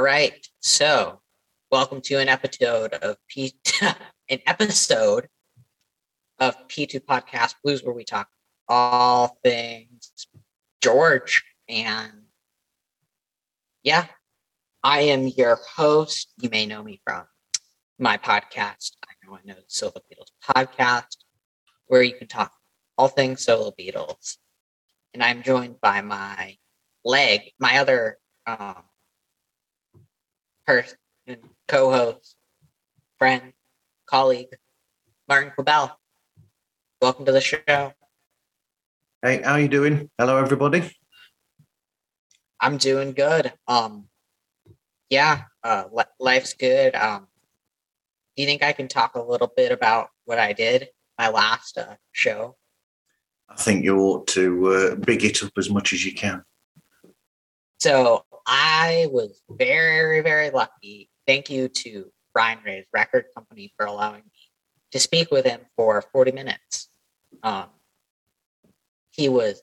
All right. So, welcome to an episode of P an episode of P2 Podcast Blues where we talk all things George and yeah, I am your host. You may know me from my podcast. I know I know the Solo Beatles podcast, where you can talk all things Solo Beatles. And I'm joined by my leg, my other um, person, co-host, friend, colleague, Martin Quibell. Welcome to the show. Hey, how you doing? Hello, everybody. I'm doing good. Um, yeah, uh, life's good. Um, do you think I can talk a little bit about what I did my last uh, show? I think you ought to uh, big it up as much as you can. So I was very, very lucky. Thank you to Brian Ray's record company for allowing me to speak with him for 40 minutes. Um, he was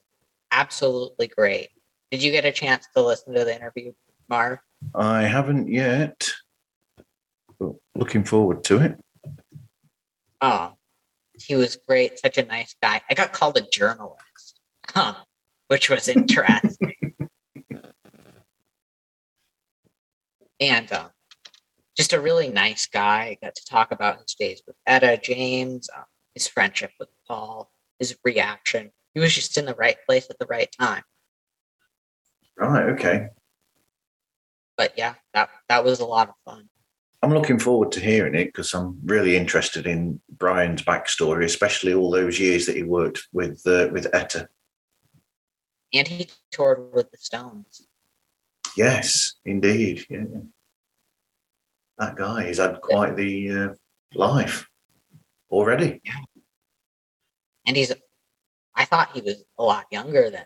absolutely great. Did you get a chance to listen to the interview, Marv? I haven't yet. looking forward to it. Oh, he was great. Such a nice guy. I got called a journalist, huh, which was interesting. And um, just a really nice guy. I got to talk about his days with Etta James, um, his friendship with Paul, his reaction. He was just in the right place at the right time. Right. Okay. But yeah, that that was a lot of fun. I'm looking forward to hearing it because I'm really interested in Brian's backstory, especially all those years that he worked with uh, with Etta. And he toured with the Stones. Yes, indeed. Yeah. That guy, he's had quite the uh, life already. Yeah. And he's, I thought he was a lot younger than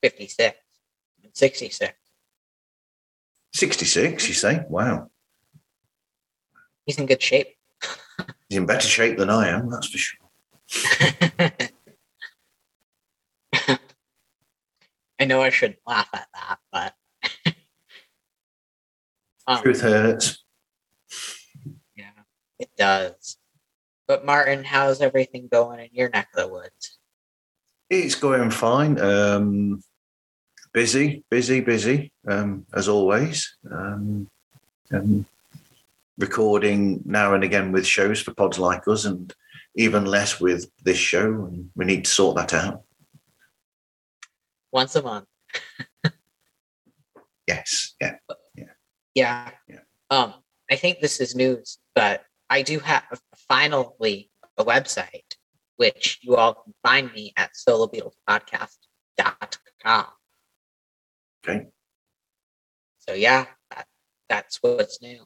56 66. 66, you say? Wow. He's in good shape. he's in better shape than I am, that's for sure. I know I shouldn't laugh at that, but um, truth hurts. Yeah, it does. But Martin, how's everything going in your neck of the woods? It's going fine. Um, busy, busy, busy, um, as always. Um, and recording now and again with shows for pods like us, and even less with this show. And we need to sort that out. Once a month. yes. Yeah. Yeah. Yeah. Yeah. Um, I think this is news, but I do have finally a website, which you all can find me at solobeatlespodcast.com. Okay. So yeah, that, that's what's new.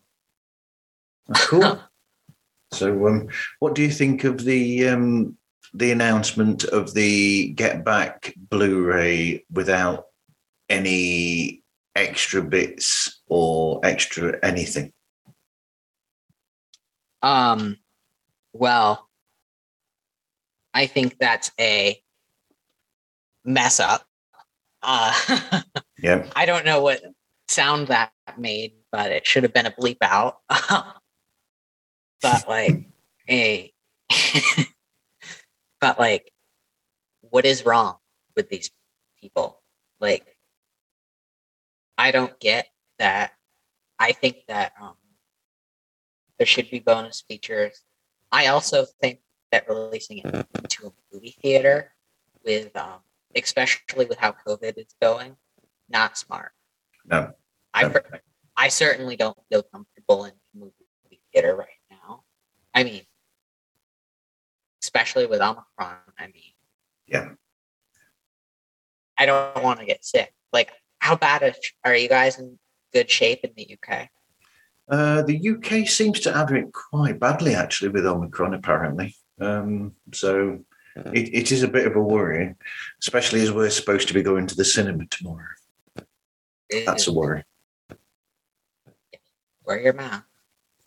cool. so, um, what do you think of the um, the announcement of the Get Back Blu-ray without any extra bits or extra anything? Um, well, I think that's a mess up. Uh, yeah. I don't know what sound that made, but it should have been a bleep out. but like a, but like, what is wrong with these people? Like, I don't get that. I think that um, there should be bonus features. I also think that releasing it to a movie theater with um, especially with how COVID is going, not smart. No. I, I certainly don't feel comfortable in a movie theater right now. I mean, especially with Omicron. I mean, yeah. I don't want to get sick. Like, how bad are you guys in good shape in the UK? Uh, the UK seems to have it quite badly, actually, with Omicron, apparently. Um, so it, it is a bit of a worry, especially as we're supposed to be going to the cinema tomorrow. That's a worry. Wear your mask.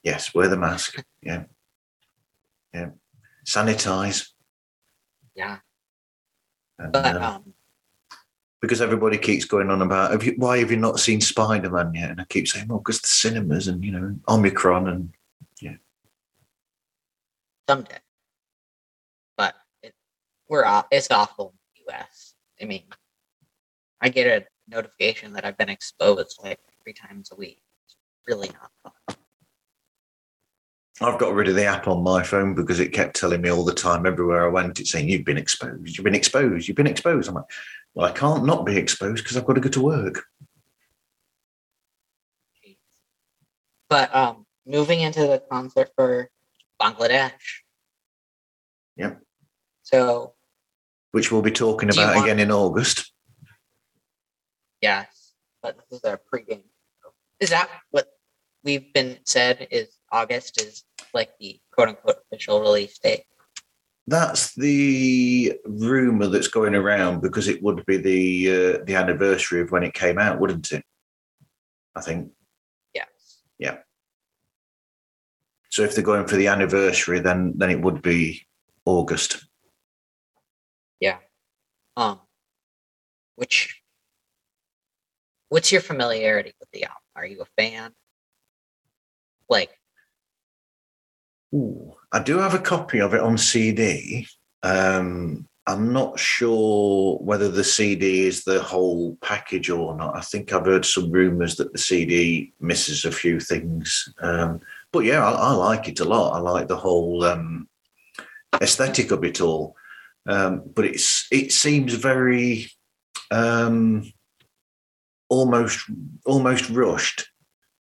Yes, wear the mask. Yeah. Yeah. Sanitize. Yeah. And, but, um, um, because everybody keeps going on about have you, why have you not seen Spider Man yet? And I keep saying, well, because the cinemas and you know Omicron and yeah, someday. But it, we're off. It's awful in the U.S. I mean, I get a notification that I've been exposed like three times a week. It's really not fun. I've got rid of the app on my phone because it kept telling me all the time, everywhere I went, it's saying, You've been exposed, you've been exposed, you've been exposed. I'm like, Well, I can't not be exposed because I've got to go to work. But um, moving into the concert for Bangladesh. Yep. So Which we'll be talking about again in August. yes, but this is our pregame. Is that what we've been said? Is August is like the quote unquote official release date? That's the rumor that's going around because it would be the uh, the anniversary of when it came out, wouldn't it? I think. Yes. Yeah. So if they're going for the anniversary, then then it would be August. Yeah. Um, which, what's your familiarity with the album? Are you a fan? Like, Ooh, I do have a copy of it on CD. Um, I'm not sure whether the CD is the whole package or not. I think I've heard some rumours that the CD misses a few things. Um, but yeah, I, I like it a lot. I like the whole um, aesthetic of it all. Um, but it's it seems very um, almost almost rushed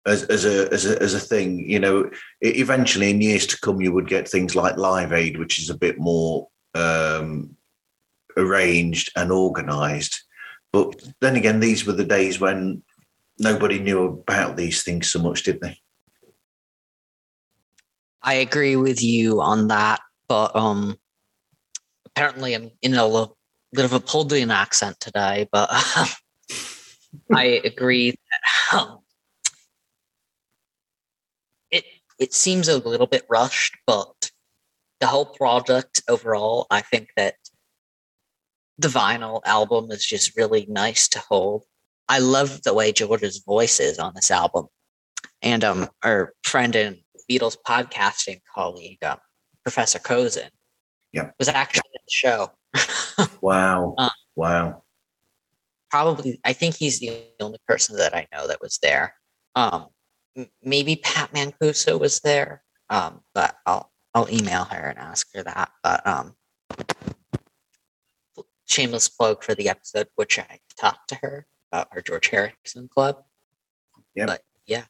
as, as a as a as a thing. You know, eventually in years to come, you would get things like Live Aid, which is a bit more um, arranged and organised. But then again, these were the days when nobody knew about these things so much, did they? I agree with you on that, but um, apparently I'm in a little bit of a Poldian accent today, but I agree that um, it seems a little bit rushed, but the whole project overall, I think that the vinyl album is just really nice to hold. I love the way George's voice is on this album, and um, our friend and Beatles podcasting colleague, um, Professor Cozen, Yeah. was actually at the show. Wow, Uh. wow. Probably, I think he's the only person that I know that was there. Um, maybe Pat Mancuso was there, um, but I'll I'll email her and ask her that. But um, shameless plug for the episode, which I talked to her about our George Harrison Club. Yep. But yeah.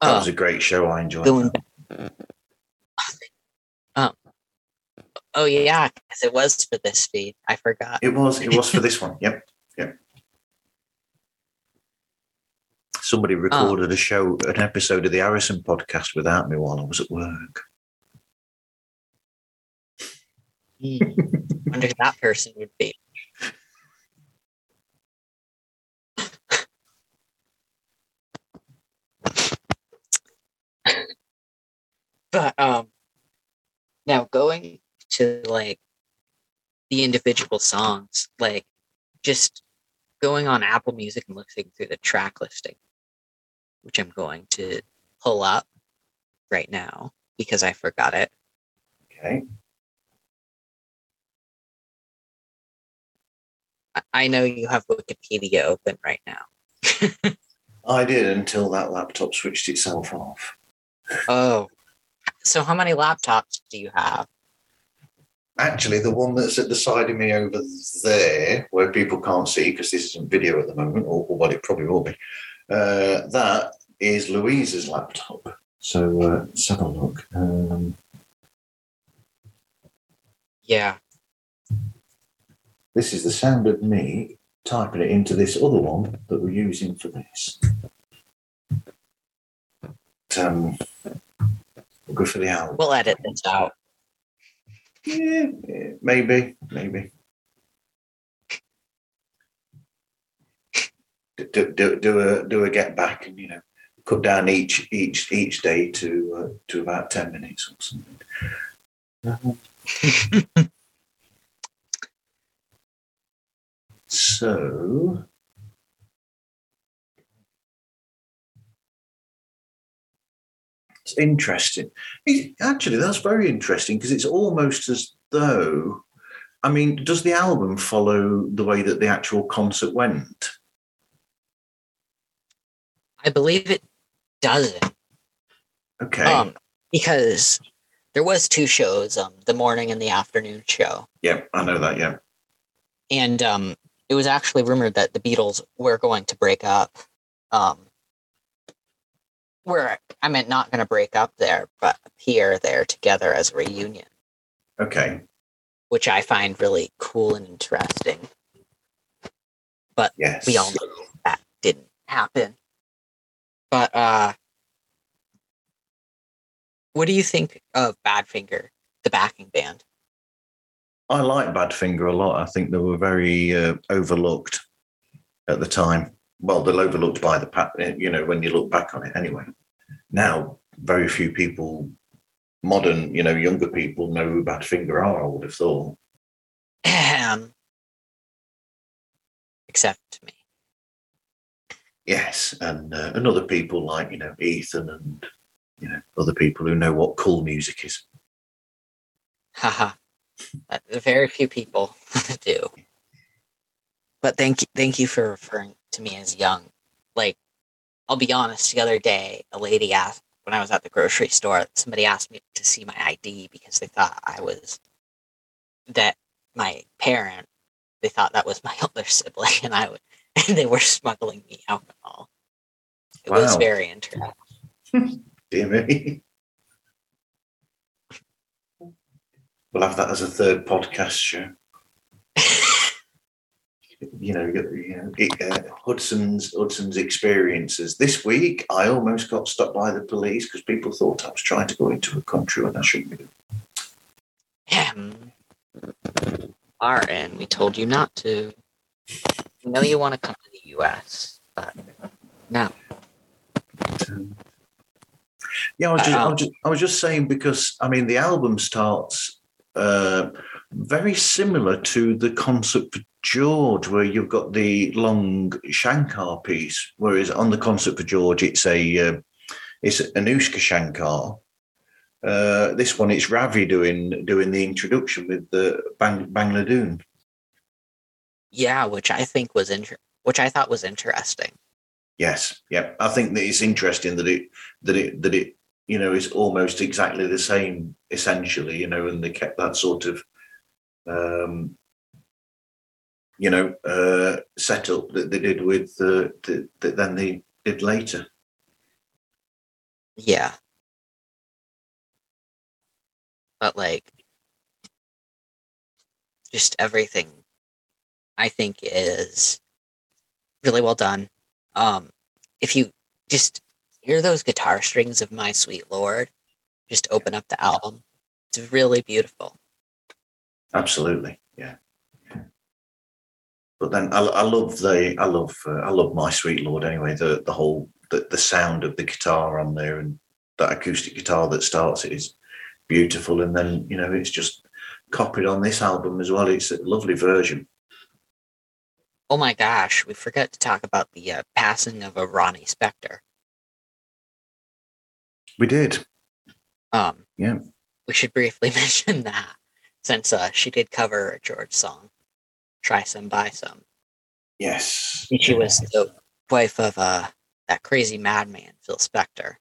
That Um, was a great show. I enjoyed. going um oh yeah because it was for this feed i forgot It was. It was for this one. Yep. Somebody Oh. recorded a show, an episode of the Harrison podcast without me while I was at work. Hmm. wonder who that person would be but um now going to like the individual songs like just going on apple music and looking through the track listing which i'm going to pull up right now because i forgot it Okay. I- know you have Wikipedia open right now. I did until that laptop switched itself off. Oh, so how many laptops do you have? Actually, the one that's at the side of me over there, where people can't see because this isn't video at the moment, or, or what it probably will be, uh, that is Louise's laptop. So uh, let's have a look. Um, Yeah. this is the sound of me typing it into this other one that we're using for this. Um, we'll go for the album. We'll edit this out. Yeah, yeah, maybe, maybe. Do, do, do a do a get back and you know cut down each each each day to uh, to about ten minutes or something. So. It's interesting. Actually, that's very interesting because it's almost as though, I mean, does the album follow the way that the actual concert went? I believe it doesn't. Okay. Um, because there was two shows, um, the morning and the afternoon show, yeah, I know that. Yeah. and um, it was actually rumored that the Beatles were going to break up. Um, where I meant not going to break up there, but appear there together as a reunion, Okay. which I find really cool and interesting. But Yes. We all know that didn't happen. But uh, what do you think of Badfinger, the backing band? I like Badfinger a lot. I think they were very uh, overlooked at the time. Well, they're overlooked by the you know when you look back on it. Anyway, now very few people, modern you know younger people know who Badfinger are. I would have thought. Except me. Yes, and uh, and other people like you know Ethan and you know other people who know what cool music is. Haha. Uh, Very few people do. But thank you, thank you for referring to me as young. Like, I'll be honest. The other day, a lady asked when I was at the grocery store. Somebody asked me to see my ID because they thought I was that my parent. They thought that was my older sibling, and I would, and they were smuggling me alcohol. It was very interesting. Dear me. We'll have that as a third podcast show. you know, you know it, uh, Hudson's Hudson's experiences. This week, I almost got stopped by the police because people thought I was trying to go into a country when I shouldn't be. Ahem. Martin, we told you not to. I know you want to come to the U.S., but no. Um, yeah, I was just, I was just, I was just saying because I mean the album starts uh, very similar to the concert for George, where you've got the long Shankar piece, whereas on the concert for George it's a uh, it's Anoushka Shankar. Uh, this one it's Ravi doing doing the introduction with the Bang, Bangla Dhun. Yeah, which I think was inter- which I thought was interesting. Yes, yeah. I think that it's interesting that it that it that it you know is almost exactly the same essentially, you know, and they kept that sort of um you know uh setup that they did with uh, that that then they did later. Yeah. But like just everything I think is really well done. Um if you just hear those guitar strings of My Sweet Lord, just open up the album. It's really beautiful. Absolutely, yeah. But then I, I love the I love uh, I love my sweet lord anyway. The the whole the, the sound of the guitar on there and that acoustic guitar that starts it is beautiful. And then you know it's just copied on this album as well. It's a lovely version. Oh my gosh, we forgot to talk about the uh, passing of a Ronnie Spector. We did, Um, Yeah. We should briefly mention that since uh, she did cover a George song, "Try Some, Buy Some." yes. And she was the wife of uh, that crazy madman, Phil Spector.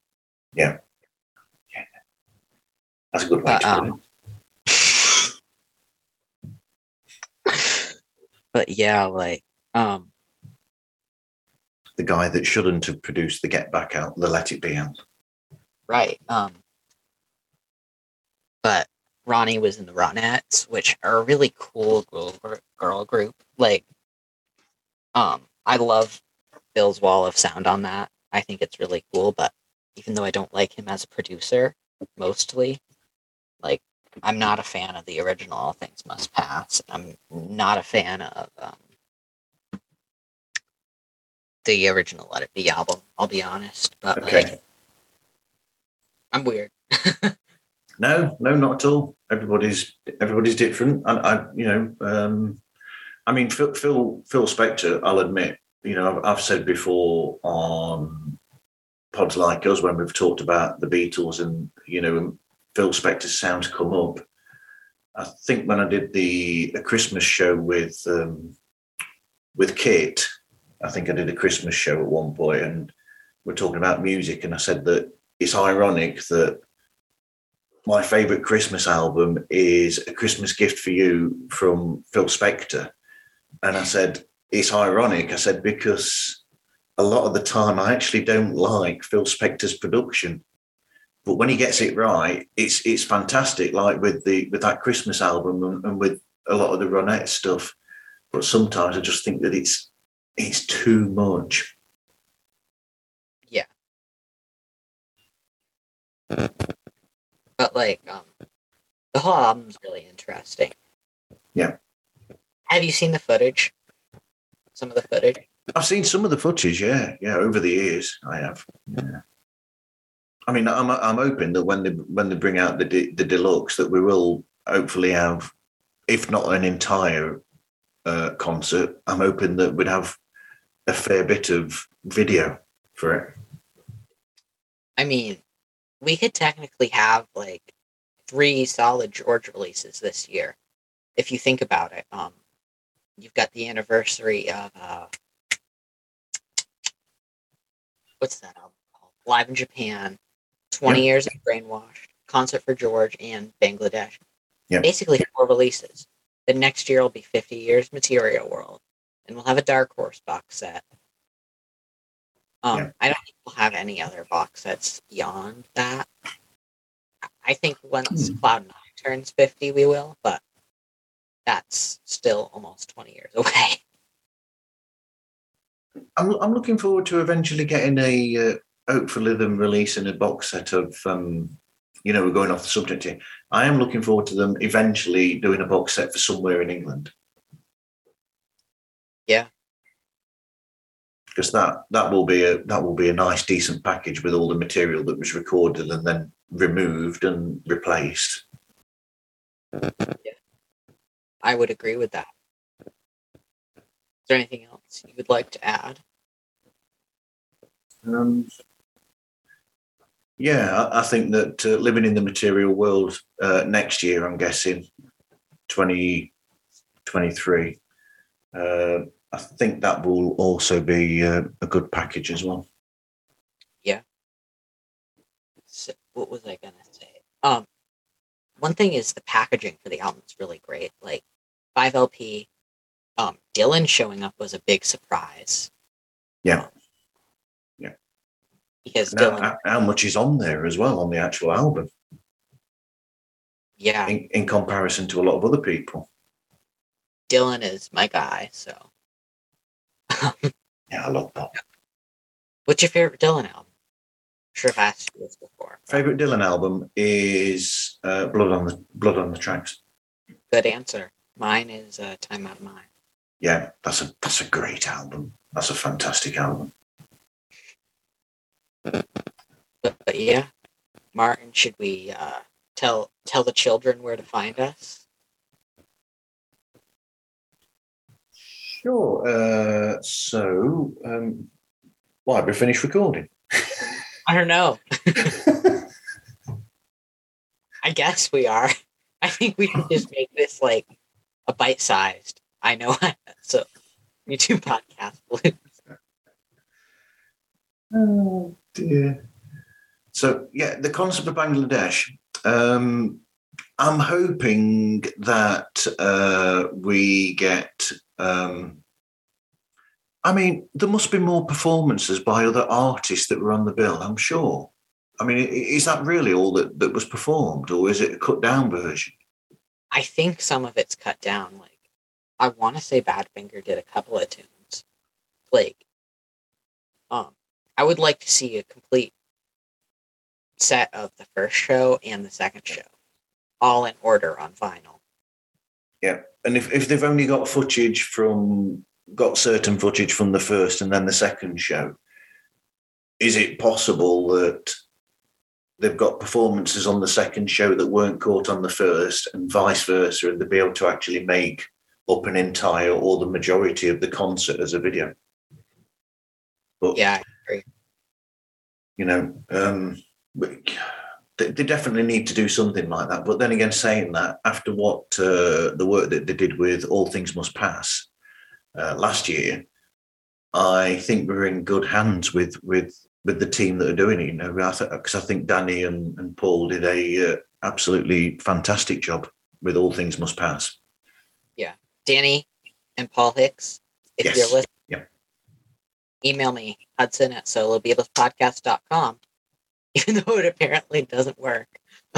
Yeah. yeah. That's a good way But, to put um, but yeah, like, um. The guy that shouldn't have produced the Get Back out, the Let It Be out. right. Um, but Ronnie was in the Ronettes, which are a really cool girl, girl group. Like, um, I love Bill's wall of sound on that. I think it's really cool. But even though I don't like him as a producer, mostly, like, I'm not a fan of the original All Things Must Pass. I'm not a fan of um, the original Let It Be album. I'll be honest, but Okay. like, I'm weird. No, no, not at all. Everybody's everybody's different, and I, you know, um, I mean, Phil, Phil, Phil Spector, I'll admit, you know, I've, I've said before on pods like us when we've talked about the Beatles and, you know, Phil Spector's sounds come up. I think when I did the a Christmas show with um, with Kit, I think I did a Christmas show at one point, and we're talking about music, and I said that it's ironic that my favorite Christmas album is A Christmas Gift for You from Phil Spector. And I said, it's ironic. I said, because a lot of the time I actually don't like Phil Spector's production. But when he gets it right, it's it's fantastic, like with the with that Christmas album and, and with a lot of the Ronette stuff. But sometimes I just think that it's it's too much. Yeah. But like, um, the whole album's really interesting. Yeah. Have you seen the footage? Some of the footage. I've seen some of the footage, yeah, yeah, over the years. I have, yeah. I mean, I'm I'm hoping that when they when they bring out the de, the deluxe, that we will hopefully have, if not an entire uh, concert, I'm hoping that we'd have a fair bit of video for it. I mean, we could technically have like three solid George releases this year, if you think about it. Um, you've got the anniversary of uh, what's that album called? Live in Japan, Twenty Years of Brainwashed, Concert for George, and Bangladesh. Yeah. Basically four releases. The next year will be Fifty Years Material World, and we'll have a Dark Horse box set. Um, Yeah. I don't think we'll have any other box sets beyond that. I think once Hmm. Cloud Nine turns fifty, we will, but that's still almost twenty years away. I'm I'm looking forward to eventually getting a uh, hopefully them releasing a box set of um, you know we're going off the subject here. I am looking forward to them eventually doing a box set for somewhere in England. Yeah. Because that that will be a that will be a nice decent package with all the material that was recorded and then removed and replaced. Yeah. I would agree with that. Is there anything else you would like to add? Um, yeah, I, I think that uh, living in the material world uh, next year, I'm guessing, 2023, uh, I think that will also be uh, a good package as well. So, what was I gonna say? Um, one thing is the packaging for the album is really great. Like five LP, um, Dylan showing up was a big surprise. Yeah. Um, Yeah. Because And how, Dylan, how- how much is on there as well on the actual album yeah, in, in comparison to a lot of other people? Dylan is my guy. So, Yeah, I love that. what's your favorite Dylan album? sure I've asked you this before. Favorite Dylan album is uh, Blood on the Blood on the Tracks. Good answer. Mine is uh, Time Out of Mind. Yeah, that's a that's a great album. That's a fantastic album. But, but yeah, Martin, should we uh, tell tell the children where to find us? Sure. Uh, so, um, why have we finished recording? I don't know. I guess we are. I think we can just make this like a bite sized. I know. so YouTube podcast. Oh dear. So yeah, the concept of Bangladesh. Um, I'm hoping that uh, we get. Um, I mean, there must be more performances by other artists that were on the bill. I'm sure. I mean, is that really all that, that was performed, or is it a cut down version? I think some of it's cut down. Like I want to say Badfinger did a couple of tunes. Like, um, I would like to see a complete set of the first show and the second show, all in order on vinyl. And if, if they've only got footage from got certain footage from the first and then the second show, is it possible that they've got performances on the second show that weren't caught on the first and vice versa, and they'll be able to actually make up an entire or the majority of the concert as a video. But Yeah. you know, um, they, they definitely need to do something like that. But then again, saying that after what uh, the work that they did with All Things Must Pass uh, last year, I think we're in good hands with with with the team that are doing it. You know, because I, think Dhani and, and Paul did a uh, absolutely fantastic job with All Things Must Pass. Yeah, Dhani and Paul Hicks, if Yes. you're listening, Yep. email me, Hudson at solobeatlespodcast.com, even though it apparently doesn't work.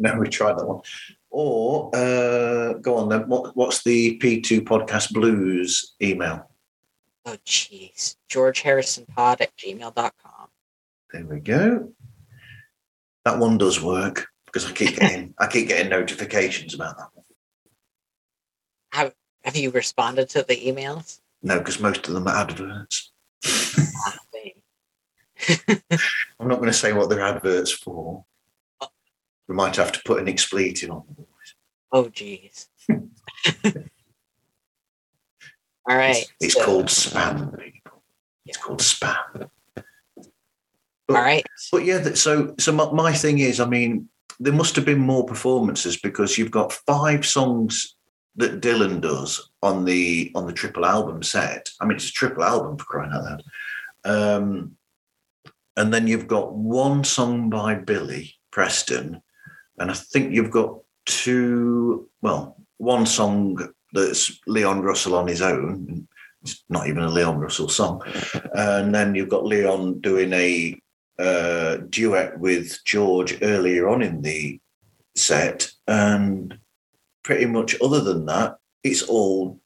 No, we tried that one. Or uh, go on then. What, what's the P2 Podcast Blues email? Oh, jeez. George Harrison Pod at gmail.com. There we go. That one does work because I keep getting I keep getting notifications about that one. Have you responded to the emails? No, because most of them are adverts. I'm not going to say what they're adverts for. We might have to put an expletive on. them. Oh, jeez. All right. It's, it's so- called spam, people. It's called spam. All right. But yeah, so so my, my thing is, I mean, there must have been more performances because you've got five songs that Dylan does on the on the triple album set. I mean, it's a triple album for crying out loud. Um, and then you've got one song by Billy Preston, and I think you've got two. Well, one song that's Leon Russell on his own. It's not even a Leon Russell song. And then you've got Leon doing a uh, duet with George earlier on in the set, and pretty much other than that, it's all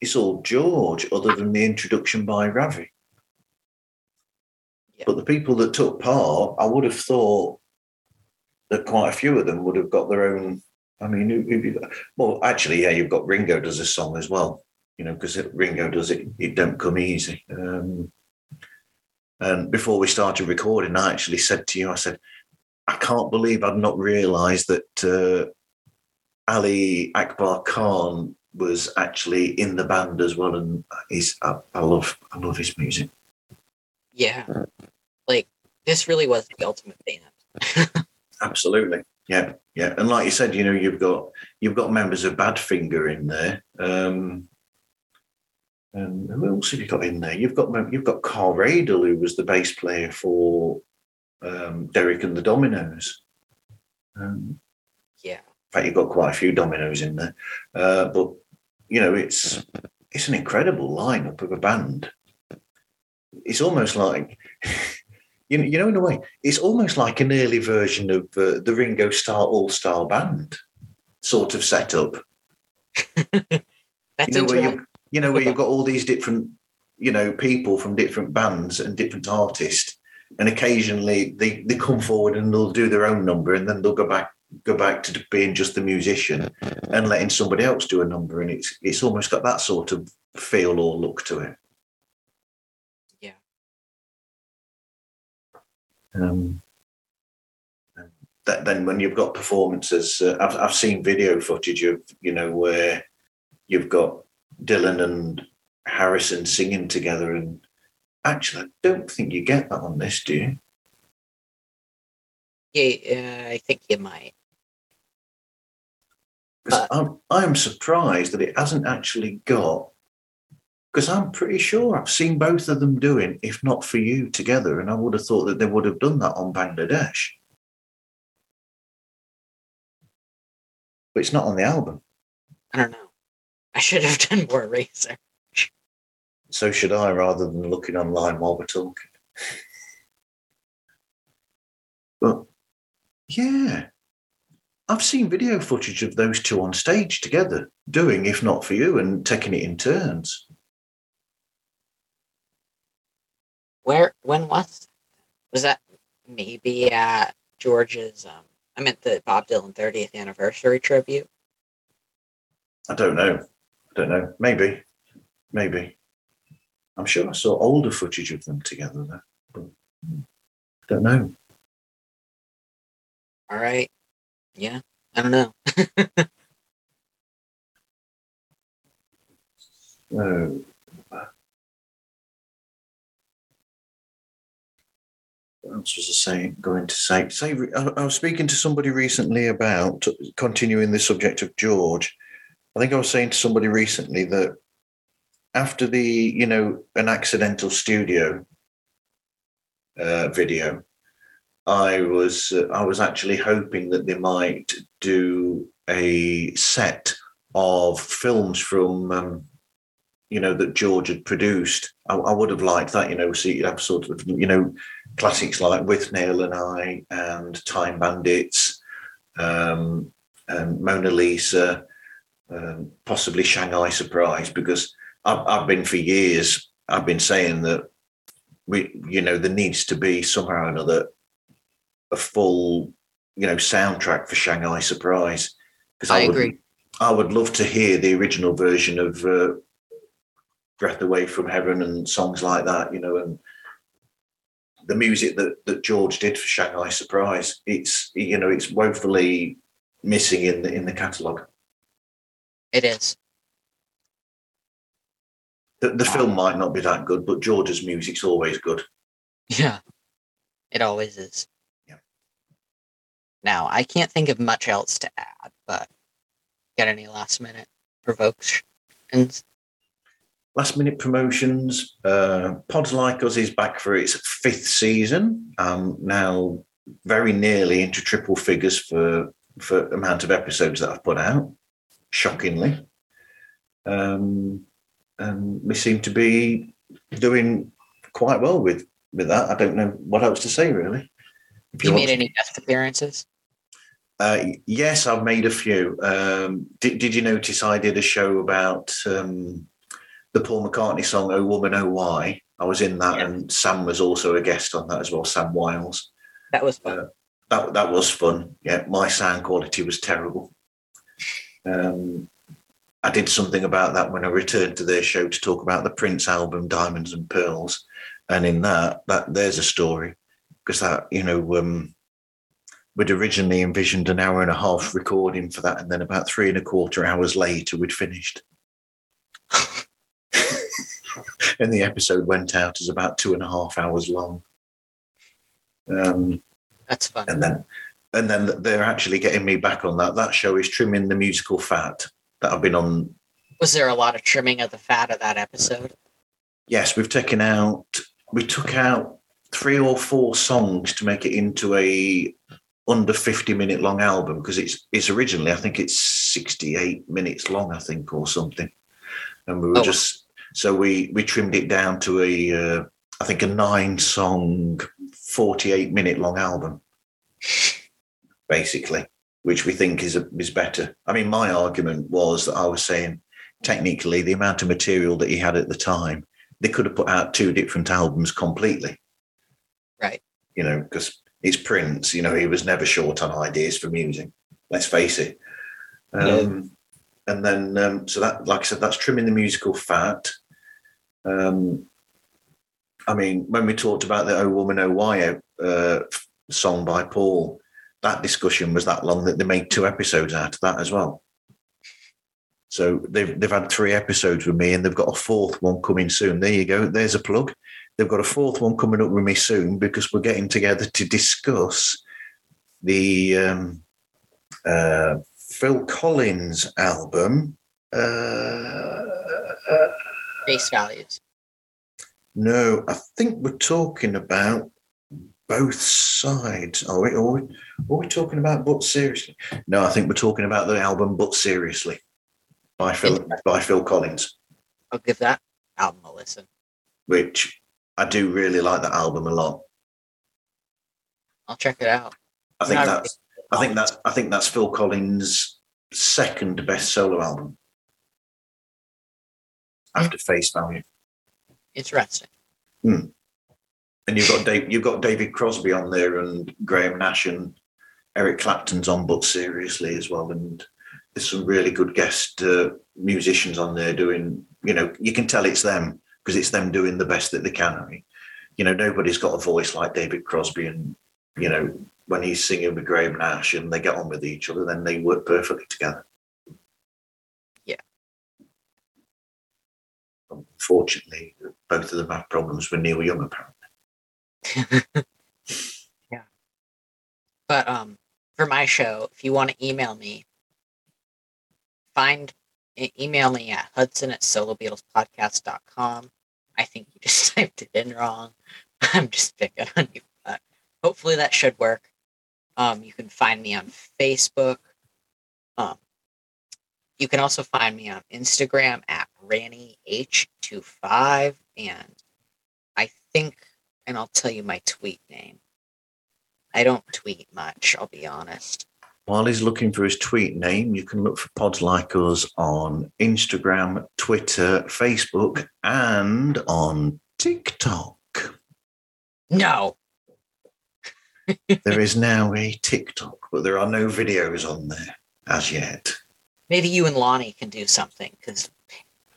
it's all George, other than the introduction by Ravi. But the people that took part, I would have thought that quite a few of them would have got their own. I mean, well, actually, yeah, you've got Ringo does a song as well, you know, because Ringo does it. It don't come easy. Um, and before we started recording, I actually said to you, I said, I can't believe I'd not realised that uh, Ali Akbar Khan was actually in the band as well, and he's I, I love I love his music. Yeah. Like, this really was the ultimate band. Absolutely, yeah, yeah. And like you said, you know, you've got you've got members of Badfinger in there. Um, and who else have you got in there? You've got you've got Carl Radle, who was the bass player for um, Derek and the Dominos. Um, Yeah. in fact, you've got quite a few dominoes in there. Uh, but you know, it's it's an incredible lineup of a band. It's almost like you know, you know, in a way, it's almost like an early version of uh, the Ringo Starr All Star Band sort of setup. That's you know, where you you know where you've got all these different you know people from different bands and different artists, and occasionally they they come forward and they'll do their own number, and then they'll go back go back to being just the musician and letting somebody else do a number, and it's it's almost got that sort of feel or look to it. Um, that, then when you've got performances, uh, I've I've seen video footage of you know where you've got Dylan and Harrison singing together, and actually, I don't think you get that on this, do you? Yeah, uh, I think you might. I'm I'm surprised that it hasn't actually got. Because I'm pretty sure I've seen both of them doing, if not for you, together, and I would have thought that they would have done that on Bangladesh. But it's not on the album. I don't know. I should have done more research. So should I, rather than looking online while we're talking. But yeah, I've seen video footage of those two on stage together, doing If Not For You and taking it in turns. where when was was that maybe at George's um I meant the Bob Dylan 30th anniversary tribute. I don't know. I don't know. Maybe. Maybe. I'm sure I saw older footage of them together there, but I don't know. All right. Yeah. I don't know. so What else was I saying? Going to say, say, I was speaking to somebody recently about continuing the subject of George. I think I was saying to somebody recently that after the, you know, an accidental studio uh, video, I was uh, I was actually hoping that they might do a set of films from um, you know that George had produced. I, I would have liked that, you know, see you'd have sort of you know classics like Withnail and I and Time Bandits, um, and Mona Lisa, um, possibly Shanghai Surprise, because I've, I've been for years. I've been saying that we, you know, there needs to be somehow or another a full, you know, soundtrack for Shanghai Surprise. Because I agree. I would love to hear the original version of uh, Breath Away from Heaven and songs like that, you know, and the music that, that George did for Shanghai Surprise. It's you know, it's woefully missing in the in the catalogue. It is. The, the film might not be that good, but George's music's always good. Yeah. It always is. Yeah. Now, I can't think of much else to add, but got any last minute provokes? And Last minute promotions. Uh, Pods Like Us is back for its fifth season. Um, now very nearly into triple figures for for amount of episodes that I've put out. Shockingly, um, and we seem to be doing quite well with with that. I don't know what else to say really. If you want made to- any guest appearances? Uh, yes, I've made a few. Um, did, did you notice I did a show about um, the Paul McCartney song "Oh Woman, Oh Why"? I was in that, Yeah. and Sam was also a guest on that as well. Sam Wiles. That was fun. Uh, that that was fun. Yeah, my sound quality was terrible. Um, I did something about that when I returned to their show to talk about the Prince album "Diamonds and Pearls," and in that, that there's a story because that you know um, we'd originally envisioned an hour and a half recording for that, and then about three and a quarter hours later, we'd finished. and the episode went out as about two and a half hours long. Um, That's fun. and then and then they're actually getting me back on that. That show is trimming the musical fat that I've been on. Was there a lot of trimming of the fat of that episode? Yes, we've taken out. We took out three or four songs to make it into a under 50 minute long album because it's it's originally I think it's 68 minutes long I think or something and we were Oh. just so we we trimmed it down to a uh, I think a nine song 48 minute long album basically which we think is a, is better I mean my argument was that I was saying technically the amount of material that he had at the time they could have put out two different albums completely Right. you know because it's Prince. You know, he was never short on ideas for music. Let's face it. Um, And then, um, so that, like I said, that's trimming the musical fat. Um, I mean, when we talked about the "Oh Woman, Oh Why" uh, song by Paul, that discussion was that long that they made two episodes out of that as well. So they've they've had three episodes with me, and they've got a fourth one coming soon. There you go. There's a plug. They've got a fourth one coming up with me soon because we're getting together to discuss the um, uh, Phil Collins album. Uh, Face values. no, I think we're talking about both sides. Are we? Are we, are we talking about But Seriously? No, I think we're talking about the album But Seriously by Phil by Phil Collins, I'll give that album a listen. which I do really like that album a lot. I'll check it out. I think that's I think that's I think that's Phil Collins' second best solo album after Face Value. interesting. And you've got Dave, you've got David Crosby on there and Graham Nash and Eric Clapton's on, but seriously as well. And there's some really good guest uh, musicians on there doing. You know, you can tell it's them because it's them doing the best that they can. I mean, you know, nobody's got a voice like David Crosby, and you know, when he's singing with Graham Nash and they get on with each other, then they work perfectly together. Unfortunately, both of them have problems with Neil Young, apparently. yeah. But um, for my show, if you want to email me, find email me at hudson at solobeatlespodcast.com. I think you just typed it in wrong. I'm just picking on you. But hopefully that should work. Um, you can find me on Facebook. Um, you can also find me on Instagram at RannyH25. And I think, and I'll tell you my tweet name. I don't tweet much, I'll be honest. While he's looking for his tweet name, you can look for pods like us on Instagram, Twitter, Facebook, and on TikTok. No. there is now a TikTok, but there are no videos on there as yet. Maybe you and Lonnie can do something because.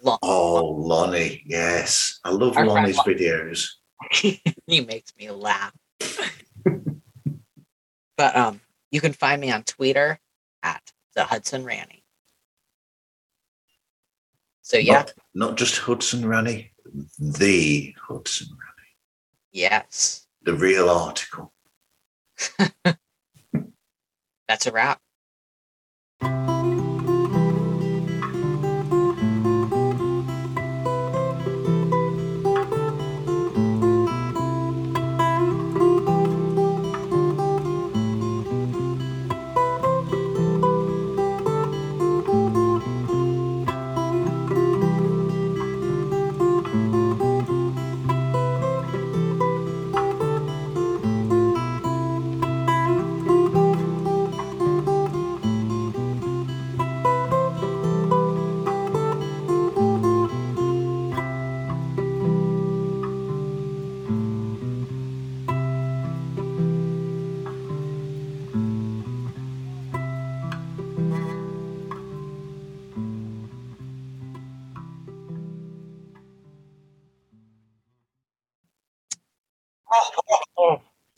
Oh, Lonnie, yes, I love Lonnie's videos. he makes me laugh. but um, you can find me on Twitter at the Hudson Ranny. So yeah, not, not just Hudson Ranny, the Hudson Ranny. Yes, the real article. That's a wrap.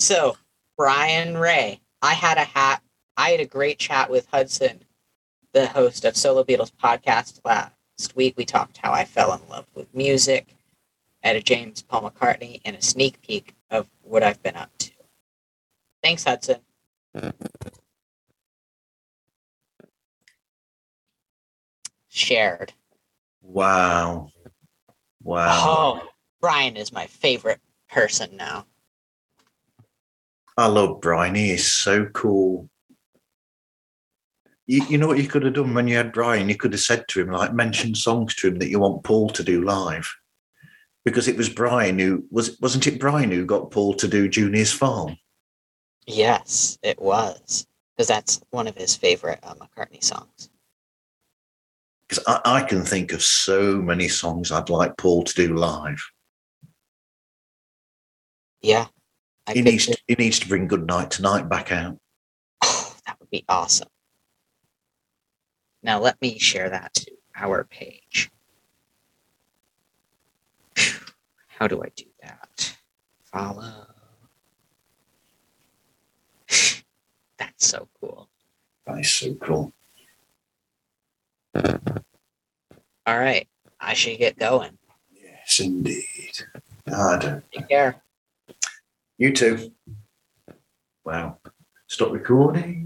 So, Brian Ray, I had a hat. I had a great chat with Hudson, the host of Solo Beatles podcast last week. We talked how I fell in love with music, at a James Paul McCartney, and a sneak peek of what I've been up to. Thanks, Hudson. Shared. Wow. Wow. Oh, Brian is my favorite person now. I love Brian. He is so cool. You, you know what you could have done when you had Brian? You could have said to him, like, mention songs to him that you want Paul to do live. Because it was Brian who was wasn't it Brian who got Paul to do Junior's Farm? Yes, it was. Because that's one of his favorite uh, McCartney songs. Because I, I can think of so many songs I'd like Paul to do live. Yeah, I he needs to, he needs to bring Good Night Tonight back out. Oh, that would be awesome. Now let me share that to our page. How do I do that? Follow. That's so cool. That is so cool. All right. I should get going. Yes, indeed. I don't. Take care. You too. Wow. Stop recording.